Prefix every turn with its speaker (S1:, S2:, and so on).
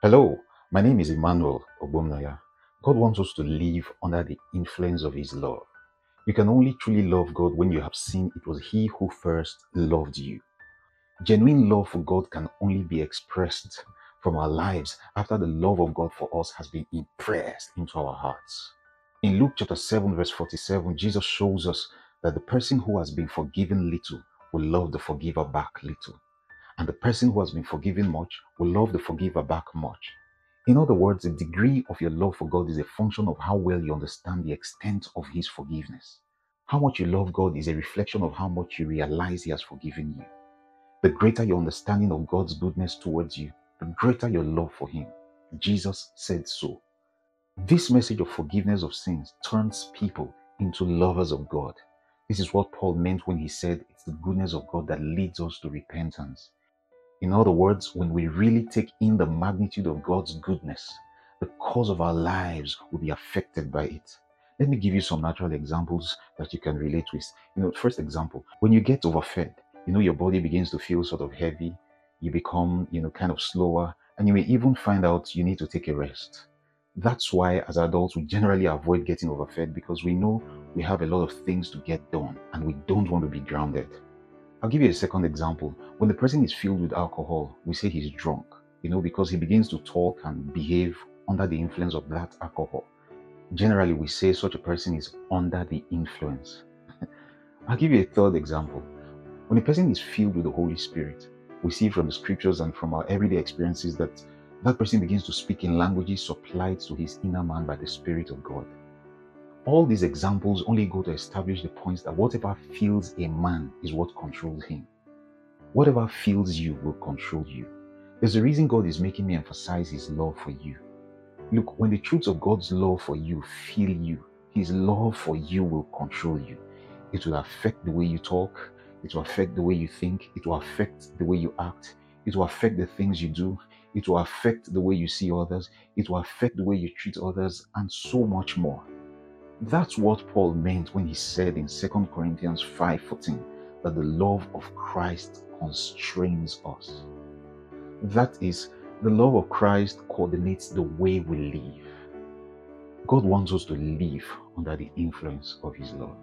S1: Hello, my name is Emmanuel Obumnaya. God wants us to live under the influence of His love. You can only truly love God when you have seen it was He who first loved you. Genuine love for God can only be expressed from our lives after the love of God for us has been impressed into our hearts. In Luke chapter 7, verse 47, Jesus shows us that the person who has been forgiven little will love the forgiver back little. And the person who has been forgiven much will love the forgiver back much. In other words, the degree of your love for God is a function of how well you understand the extent of His forgiveness. How much you love God is a reflection of how much you realize He has forgiven you. The greater your understanding of God's goodness towards you, the greater your love for Him. Jesus said so. This message of forgiveness of sins turns people into lovers of God. This is what Paul meant when he said it's the goodness of God that leads us to repentance. In other words, when we really take in the magnitude of God's goodness, the course of our lives will be affected by it. Let me give you some natural examples that you can relate with. You know, first example, when you get overfed, you know, your body begins to feel sort of heavy, you become, you know, kind of slower, and you may even find out you need to take a rest. That's why, as adults, we generally avoid getting overfed because we know we have a lot of things to get done and we don't want to be grounded. I'll give you a second example. When the person is filled with alcohol, we say he's drunk, you know, because he begins to talk and behave under the influence of that alcohol. Generally, we say such a person is under the influence. I'll give you a third example. When a person is filled with the Holy Spirit, we see from the scriptures and from our everyday experiences that that person begins to speak in languages supplied to his inner man by the Spirit of God. All these examples only go to establish the points that whatever fills a man is what controls him. Whatever fills you will control you. There's a reason God is making me emphasize His love for you. Look, when the truths of God's love for you fill you, His love for you will control you. It will affect the way you talk, it will affect the way you think, it will affect the way you act, it will affect the things you do, it will affect the way you see others, it will affect the way you treat others, and so much more. That's what Paul meant when he said in 2 Corinthians 5:14 that the love of Christ constrains us. That is, the love of Christ coordinates the way we live. God wants us to live under the influence of his love.